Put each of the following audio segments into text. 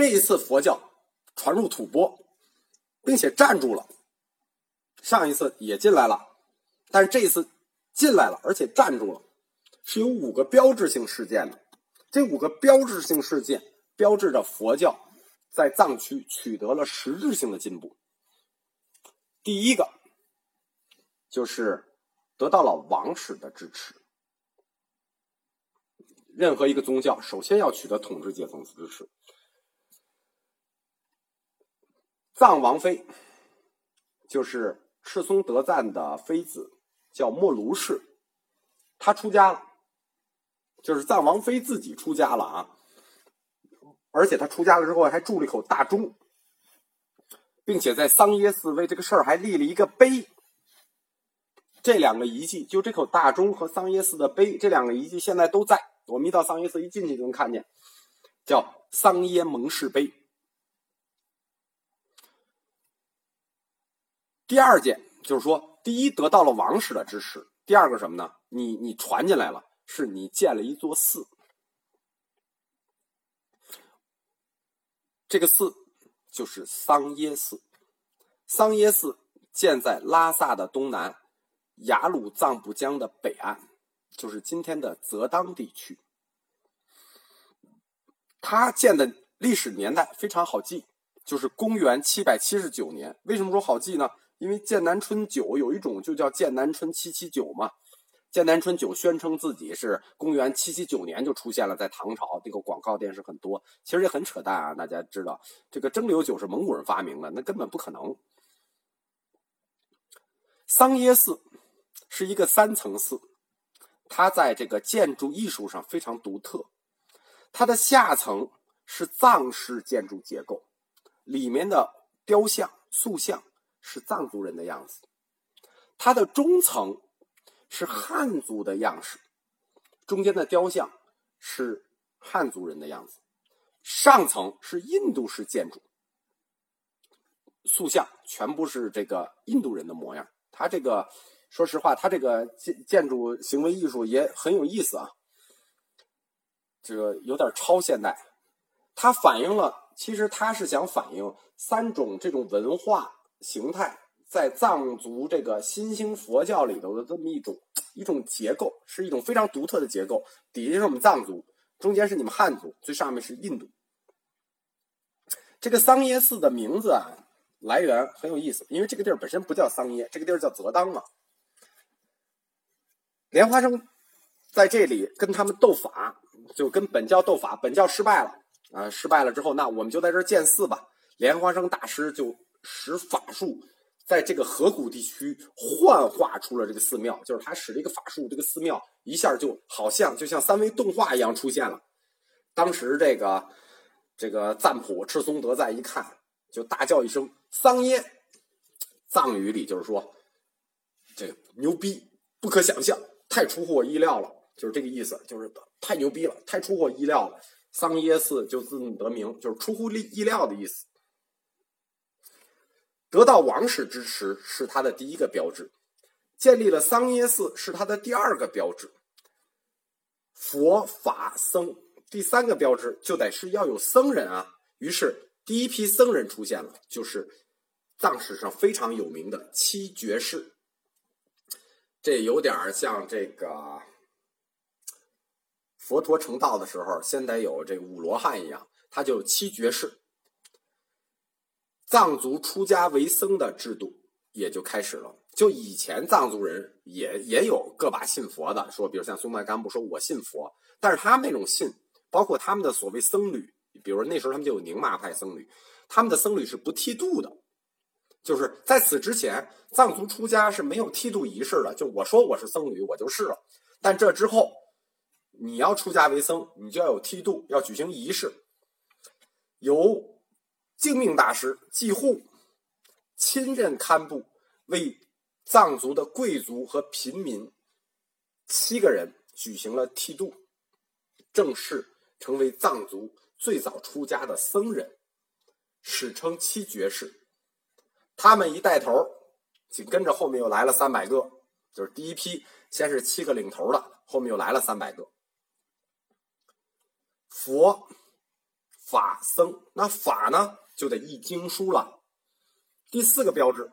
这一次佛教传入吐蕃，并且站住了。上一次也进来了，但是这一次进来了，而且站住了，是有五个标志性事件的。这五个标志性事件标志着佛教在藏区取得了实质性的进步。第一个就是得到了王室的支持。任何一个宗教首先要取得统治阶层的支持。藏王妃就是赤松德赞的妃子，叫莫卢氏，她出家了，就是藏王妃自己出家了啊。而且她出家了之后还铸了一口大钟，并且在桑耶寺为这个事儿还立了一个碑。这两个遗迹，就这口大钟和桑耶寺的碑，这两个遗迹现在都在。我们一到桑耶寺一进去就能看见，叫桑耶蒙氏碑。第二件就是说，第一得到了王室的支持，第二个什么呢？你你传进来了，是你建了一座寺，这个寺就是桑耶寺。桑耶寺建在拉萨的东南，雅鲁藏布江的北岸。就是今天的泽当地区，它建的历史年代非常好记，就是公元七百七十九年。为什么说好记呢？因为剑南春酒有一种就叫剑南春七七九嘛。剑南春酒宣称自己是公元七七九年就出现了在唐朝，这个广告电视很多，其实也很扯淡啊！大家知道，这个蒸馏酒是蒙古人发明的，那根本不可能。桑耶寺是一个三层寺。它在这个建筑艺术上非常独特，它的下层是藏式建筑结构，里面的雕像、塑像是藏族人的样子；它的中层是汉族的样式，中间的雕像是汉族人的样子；上层是印度式建筑，塑像全部是这个印度人的模样。它这个。说实话，它这个建建筑行为艺术也很有意思啊，这个有点超现代。它反映了，其实它是想反映三种这种文化形态在藏族这个新兴佛教里头的这么一种一种结构，是一种非常独特的结构。底下是我们藏族，中间是你们汉族，最上面是印度。这个桑耶寺的名字啊，来源很有意思，因为这个地儿本身不叫桑耶，这个地儿叫泽当嘛。莲花生在这里跟他们斗法，就跟本教斗法，本教失败了啊！失败了之后，那我们就在这儿建寺吧。莲花生大师就使法术，在这个河谷地区幻化出了这个寺庙，就是他使了一个法术，这个寺庙一下就好像就像三维动画一样出现了。当时这个这个赞普赤松德赞一看，就大叫一声“桑耶”，藏语里就是说这个牛逼，不可想象。太出乎我意料了，就是这个意思，就是太牛逼了，太出乎我意料了。桑耶寺就自得名，就是出乎意意料的意思。得到王室支持是他的第一个标志，建立了桑耶寺是他的第二个标志。佛法僧第三个标志就得是要有僧人啊，于是第一批僧人出现了，就是藏史上非常有名的七绝士。这有点像这个佛陀成道的时候，先得有这五罗汉一样，他就七绝士。藏族出家为僧的制度也就开始了。就以前藏族人也也有个把信佛的，说比如像松麦干布说我信佛，但是他们那种信，包括他们的所谓僧侣，比如那时候他们就有宁玛派僧侣，他们的僧侣是不剃度的。就是在此之前，藏族出家是没有剃度仪式的。就我说我是僧侣，我就是了。但这之后，你要出家为僧，你就要有剃度，要举行仪式，由净命大师季护亲任堪布，为藏族的贵族和平民七个人举行了剃度，正式成为藏族最早出家的僧人，史称七绝世。他们一带头，紧跟着后面又来了三百个，就是第一批，先是七个领头的，后面又来了三百个。佛法僧。那法呢，就得译经书了。第四个标志，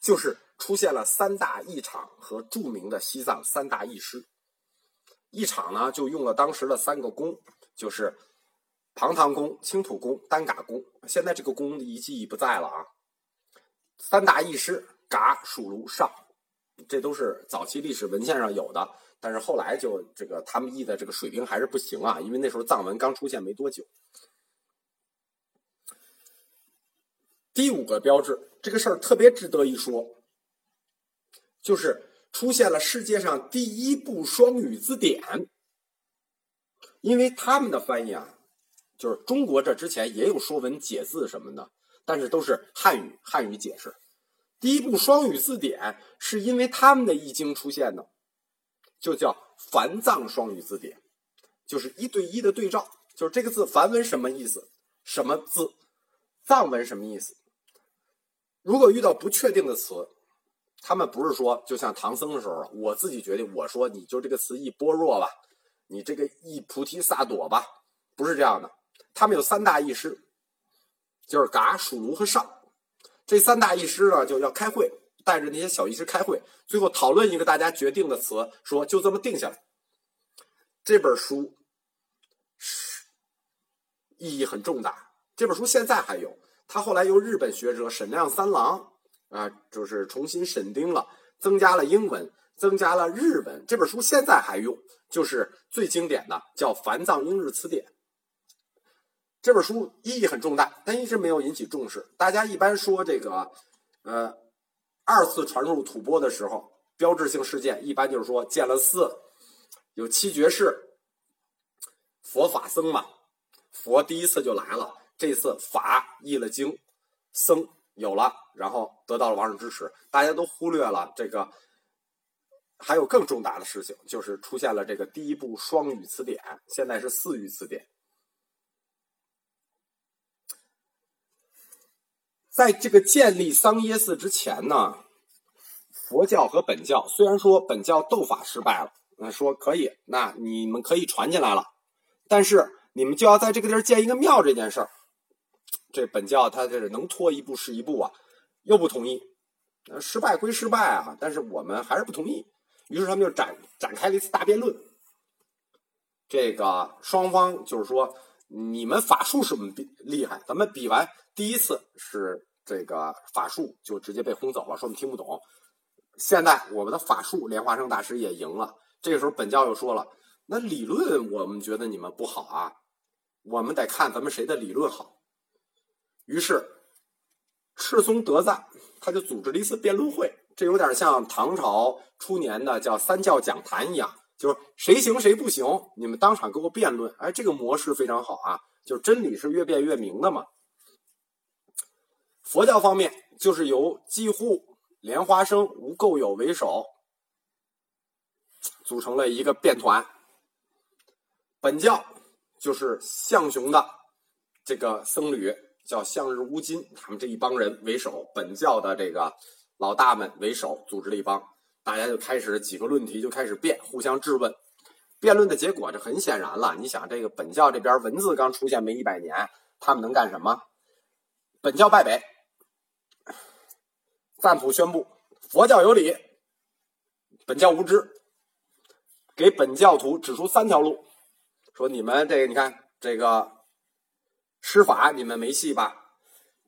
就是出现了三大译场和著名的西藏三大译师。译场呢，就用了当时的三个宫，就是庞唐宫、青土宫、丹嘎宫。现在这个宫遗迹已不在了啊。三大译师嘎、蜀卢、上，这都是早期历史文献上有的。但是后来就这个他们译的这个水平还是不行啊，因为那时候藏文刚出现没多久。第五个标志，这个事儿特别值得一说，就是出现了世界上第一部双语字典。因为他们的翻译啊，就是中国这之前也有说文解字什么的，但是都是汉语汉语解释。第一部双语字典是因为他们的易经出现的。就叫梵藏双语字典，就是一对一的对照，就是这个字梵文什么意思，什么字藏文什么意思。如果遇到不确定的词，他们不是说就像唐僧的时候，我自己决定，我说你就这个词一般若吧，你这个一菩提萨埵吧，不是这样的。他们有三大译师，就是嘎、蜀卢和上，这三大译师呢就要开会。带着那些小医师开会，最后讨论一个大家决定的词，说就这么定下来。这本书是意义很重大。这本书现在还有，他后来由日本学者沈亮三郎啊，就是重新审定了，增加了英文，增加了日文。这本书现在还用，就是最经典的叫《梵藏英日词典》。这本书意义很重大，但一直没有引起重视。大家一般说这个，呃。二次传入吐蕃的时候，标志性事件一般就是说建了寺，有七绝世，佛法僧嘛。佛第一次就来了，这次法译了经，僧有了，然后得到了王室支持。大家都忽略了这个，还有更重大的事情，就是出现了这个第一部双语词典，现在是四语词典。在这个建立桑耶寺之前呢，佛教和本教虽然说本教斗法失败了，那说可以，那你们可以传进来了，但是你们就要在这个地儿建一个庙这件事儿，这本教他这是能拖一步是一步啊，又不同意，失败归失败啊，但是我们还是不同意，于是他们就展展开了一次大辩论，这个双方就是说。你们法术是我们比厉害，咱们比完第一次是这个法术就直接被轰走了，说我们听不懂。现在我们的法术莲花生大师也赢了，这个时候本教又说了，那理论我们觉得你们不好啊，我们得看咱们谁的理论好。于是赤松德赞他就组织了一次辩论会，这有点像唐朝初年的叫三教讲坛一样。就是谁行谁不行，你们当场给我辩论。哎，这个模式非常好啊！就是真理是越辩越明的嘛。佛教方面就是由济护、莲花生、无垢有为首，组成了一个辩团。本教就是象雄的这个僧侣叫向日乌金，他们这一帮人为首，本教的这个老大们为首，组织了一帮。大家就开始几个论题就开始辩，互相质问。辩论的结果这很显然了。你想，这个本教这边文字刚出现没一百年，他们能干什么？本教败北，赞普宣布佛教有理，本教无知，给本教徒指出三条路，说你们这个你看这个施法你们没戏吧？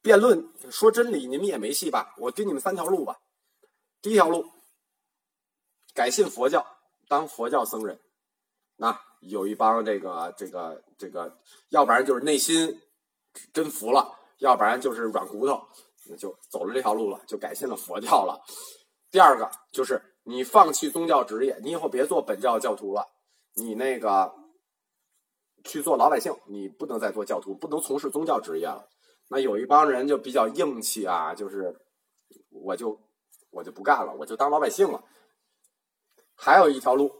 辩论说真理你们也没戏吧？我给你们三条路吧。第一条路。改信佛教，当佛教僧人，那有一帮这个这个这个，要不然就是内心真服了，要不然就是软骨头，那就走了这条路了，就改信了佛教了。第二个就是你放弃宗教职业，你以后别做本教教徒了，你那个去做老百姓，你不能再做教徒，不能从事宗教职业了。那有一帮人就比较硬气啊，就是我就我就不干了，我就当老百姓了。还有一条路，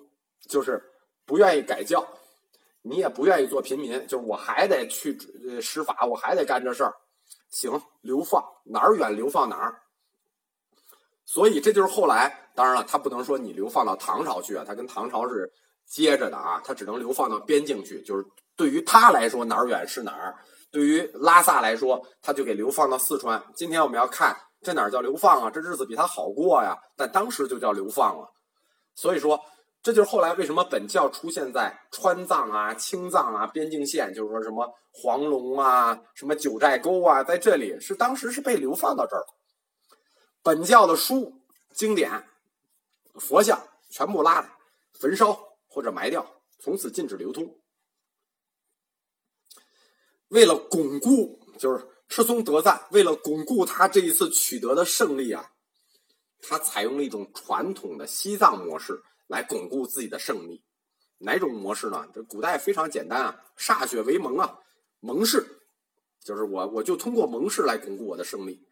就是不愿意改教，你也不愿意做平民，就是我还得去施法，我还得干这事儿。行，流放哪儿远流放哪儿。所以这就是后来，当然了，他不能说你流放到唐朝去啊，他跟唐朝是接着的啊，他只能流放到边境去。就是对于他来说，哪儿远是哪儿。对于拉萨来说，他就给流放到四川。今天我们要看这哪叫流放啊？这日子比他好过呀，但当时就叫流放了。所以说，这就是后来为什么本教出现在川藏啊、青藏啊边境线，就是说什么黄龙啊、什么九寨沟啊，在这里是当时是被流放到这儿。本教的书、经典、佛像全部拉来焚烧或者埋掉，从此禁止流通。为了巩固，就是赤松德赞，为了巩固他这一次取得的胜利啊，他采用了一种传统的西藏模式来巩固自己的胜利。哪种模式呢？这古代非常简单啊，歃血为盟啊，盟誓，就是我我就通过盟誓来巩固我的胜利。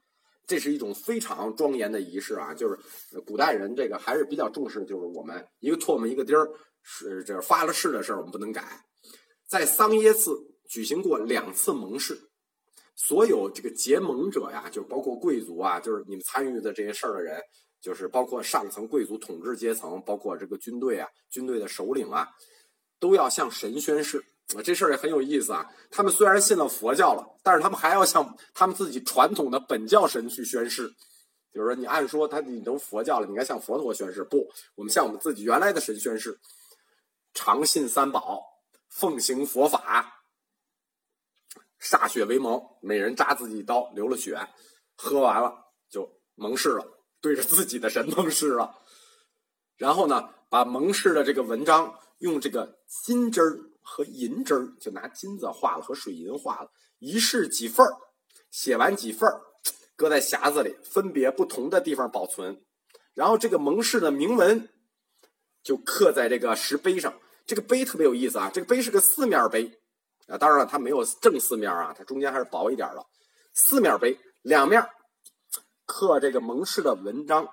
这是一种非常庄严的仪式啊，就是古代人这个还是比较重视，就是我们一个唾沫一个钉儿，是这发了誓的事儿，我们不能改。在桑耶寺。举行过两次盟誓，所有这个结盟者呀，就包括贵族啊，就是你们参与的这些事儿的人，就是包括上层贵族统治阶层，包括这个军队啊，军队的首领啊，都要向神宣誓。啊，这事儿也很有意思啊。他们虽然信了佛教了，但是他们还要向他们自己传统的本教神去宣誓。比如说，你按说他你都佛教了，你应该向佛陀宣誓。不，我们向我们自己原来的神宣誓，常信三宝，奉行佛法。歃血为盟，每人扎自己一刀，流了血，喝完了就盟誓了，对着自己的神盟誓了。然后呢，把盟誓的这个文章用这个金针儿和银针儿，就拿金子画了和水银画了，一式几份儿，写完几份儿，搁在匣子里，分别不同的地方保存。然后这个盟誓的铭文就刻在这个石碑上。这个碑特别有意思啊，这个碑是个四面碑。啊，当然了，它没有正四面啊，它中间还是薄一点的。四面碑，两面刻这个蒙氏的文章，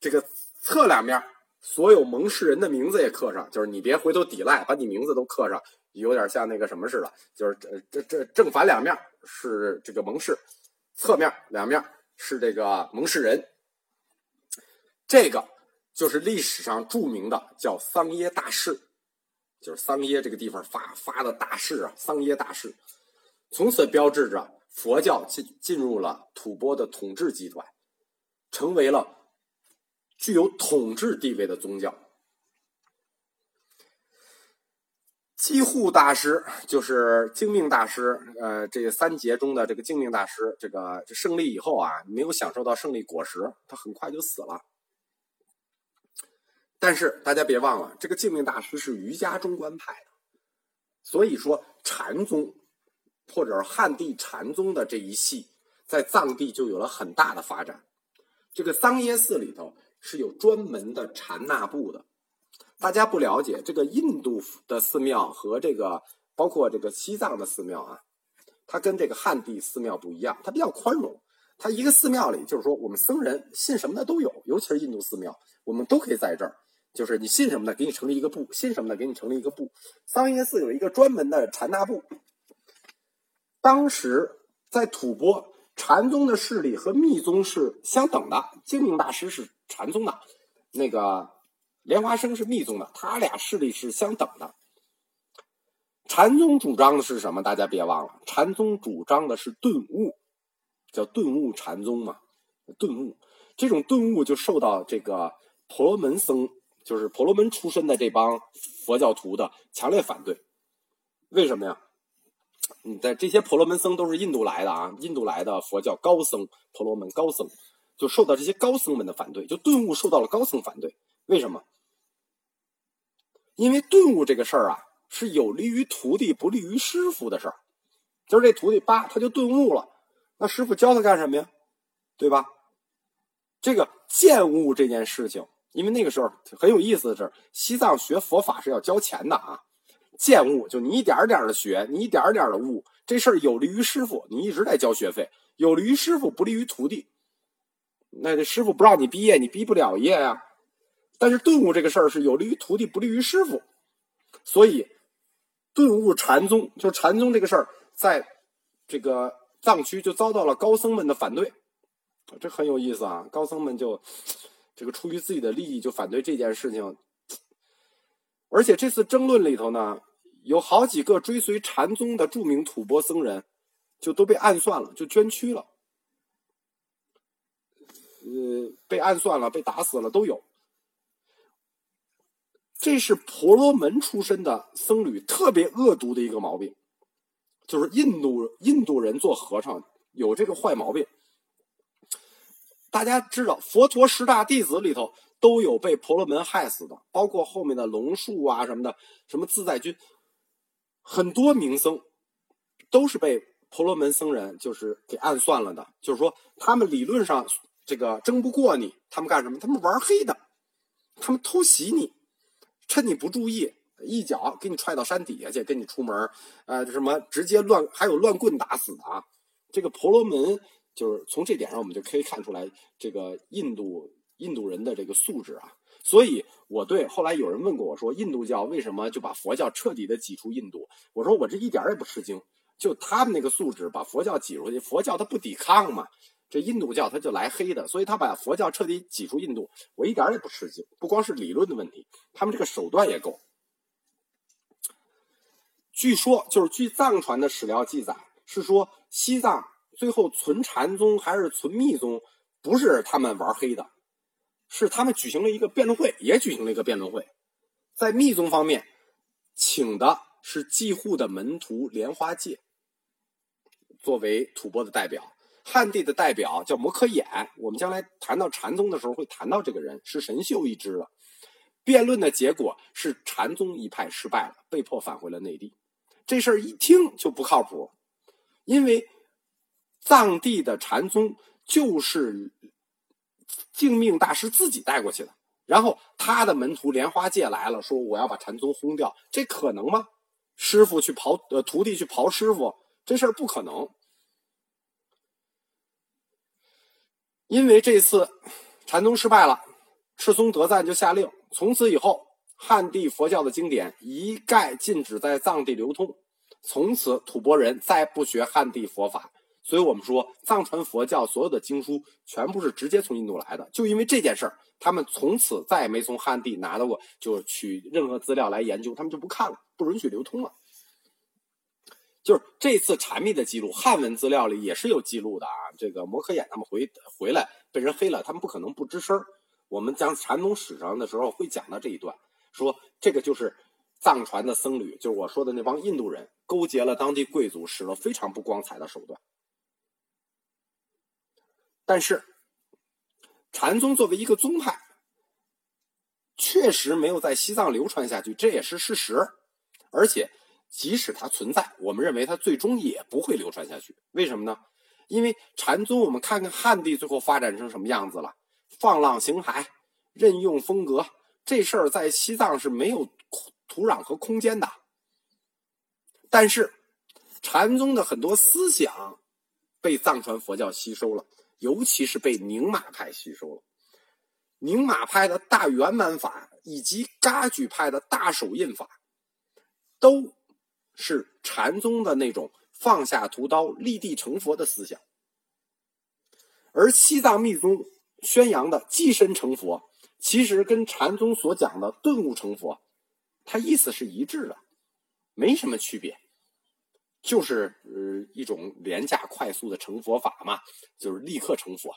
这个侧两面所有蒙氏人的名字也刻上，就是你别回头抵赖，把你名字都刻上，有点像那个什么似的，就是这这这正反两面是这个蒙氏，侧面两面是这个蒙氏人，这个就是历史上著名的叫桑耶大士。就是桑耶这个地方发发的大誓啊，桑耶大誓，从此标志着佛教进进入了吐蕃的统治集团，成为了具有统治地位的宗教。基护大师就是精命大师，呃，这三杰中的这个精命大师，这个胜利以后啊，没有享受到胜利果实，他很快就死了。但是大家别忘了，这个净命大师是瑜伽中观派的，所以说禅宗或者是汉地禅宗的这一系，在藏地就有了很大的发展。这个桑耶寺里头是有专门的禅那部的。大家不了解这个印度的寺庙和这个包括这个西藏的寺庙啊，它跟这个汉地寺庙不一样，它比较宽容。它一个寺庙里就是说，我们僧人信什么的都有，尤其是印度寺庙，我们都可以在这儿。就是你信什么的，给你成立一个部；信什么的，给你成立一个部。桑耶寺有一个专门的禅那部。当时在吐蕃，禅宗的势力和密宗是相等的。净明大师是禅宗的，那个莲花生是密宗的，他俩势力是相等的。禅宗主张的是什么？大家别忘了，禅宗主张的是顿悟，叫顿悟禅宗嘛。顿悟这种顿悟就受到这个婆罗门僧。就是婆罗门出身的这帮佛教徒的强烈反对，为什么呀？你在这些婆罗门僧都是印度来的啊，印度来的佛教高僧，婆罗门高僧就受到这些高僧们的反对，就顿悟受到了高僧反对。为什么？因为顿悟这个事儿啊，是有利于徒弟，不利于师傅的事儿。就是这徒弟叭，他就顿悟了，那师傅教他干什么呀？对吧？这个见悟这件事情。因为那个时候很有意思的是，西藏学佛法是要交钱的啊。见悟就你一点点的学，你一点点的悟，这事儿有利于师傅，你一直在交学费；有利于师傅，不利于徒弟。那这师傅不让你毕业，你毕不了业呀。但是顿悟这个事儿是有利于徒弟，不利于师傅。所以，顿悟禅宗就禅宗这个事儿，在这个藏区就遭到了高僧们的反对。这很有意思啊，高僧们就。这个出于自己的利益就反对这件事情，而且这次争论里头呢，有好几个追随禅宗的著名吐蕃僧人，就都被暗算了，就捐躯了。呃，被暗算了，被打死了，都有。这是婆罗门出身的僧侣特别恶毒的一个毛病，就是印度印度人做和尚有这个坏毛病。大家知道，佛陀十大弟子里头都有被婆罗门害死的，包括后面的龙树啊什么的，什么自在君，很多名僧都是被婆罗门僧人就是给暗算了的。就是说，他们理论上这个争不过你，他们干什么？他们玩黑的，他们偷袭你。趁你不注意，一脚给你踹到山底下去，跟你出门呃，什么直接乱，还有乱棍打死的啊！这个婆罗门就是从这点上，我们就可以看出来，这个印度印度人的这个素质啊。所以我对后来有人问过我说，印度教为什么就把佛教彻底的挤出印度？我说我这一点也不吃惊，就他们那个素质把佛教挤出去，佛教它不抵抗嘛。这印度教他就来黑的，所以他把佛教彻底挤出印度，我一点也不吃惊。不光是理论的问题，他们这个手段也够。据说，就是据藏传的史料记载，是说西藏最后存禅宗还是存密宗，不是他们玩黑的，是他们举行了一个辩论会，也举行了一个辩论会。在密宗方面，请的是继护的门徒莲花戒作为吐蕃的代表。汉地的代表叫摩诃衍，我们将来谈到禅宗的时候会谈到这个人，是神秀一支的。辩论的结果是禅宗一派失败了，被迫返回了内地。这事儿一听就不靠谱，因为藏地的禅宗就是净命大师自己带过去的，然后他的门徒莲花戒来了，说我要把禅宗轰掉，这可能吗？师傅去刨呃，徒弟去刨师傅，这事儿不可能。因为这次禅宗失败了，赤松德赞就下令，从此以后汉地佛教的经典一概禁止在藏地流通，从此吐蕃人再不学汉地佛法。所以我们说，藏传佛教所有的经书全部是直接从印度来的。就因为这件事儿，他们从此再也没从汉地拿到过，就取任何资料来研究，他们就不看了，不允许流通了。就是这次禅密的记录，汉文资料里也是有记录的啊。这个摩诃衍他们回回来被人黑了，他们不可能不吱声我们讲禅宗史上的时候会讲到这一段，说这个就是藏传的僧侣，就是我说的那帮印度人勾结了当地贵族，使了非常不光彩的手段。但是禅宗作为一个宗派，确实没有在西藏流传下去，这也是事实，而且。即使它存在，我们认为它最终也不会流传下去。为什么呢？因为禅宗，我们看看汉地最后发展成什么样子了，放浪形骸、任用风格，这事儿在西藏是没有土壤和空间的。但是，禅宗的很多思想被藏传佛教吸收了，尤其是被宁玛派吸收了。宁玛派的大圆满法以及噶举派的大手印法，都。是禅宗的那种放下屠刀、立地成佛的思想，而西藏密宗宣扬的寄身成佛，其实跟禅宗所讲的顿悟成佛，它意思是一致的，没什么区别，就是呃一种廉价快速的成佛法嘛，就是立刻成佛。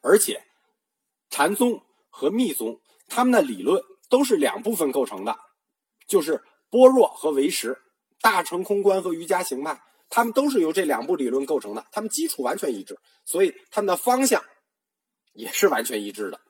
而且，禅宗和密宗他们的理论都是两部分构成的，就是。般若和唯识、大乘空观和瑜伽行派，他们都是由这两部理论构成的，他们基础完全一致，所以他们的方向也是完全一致的。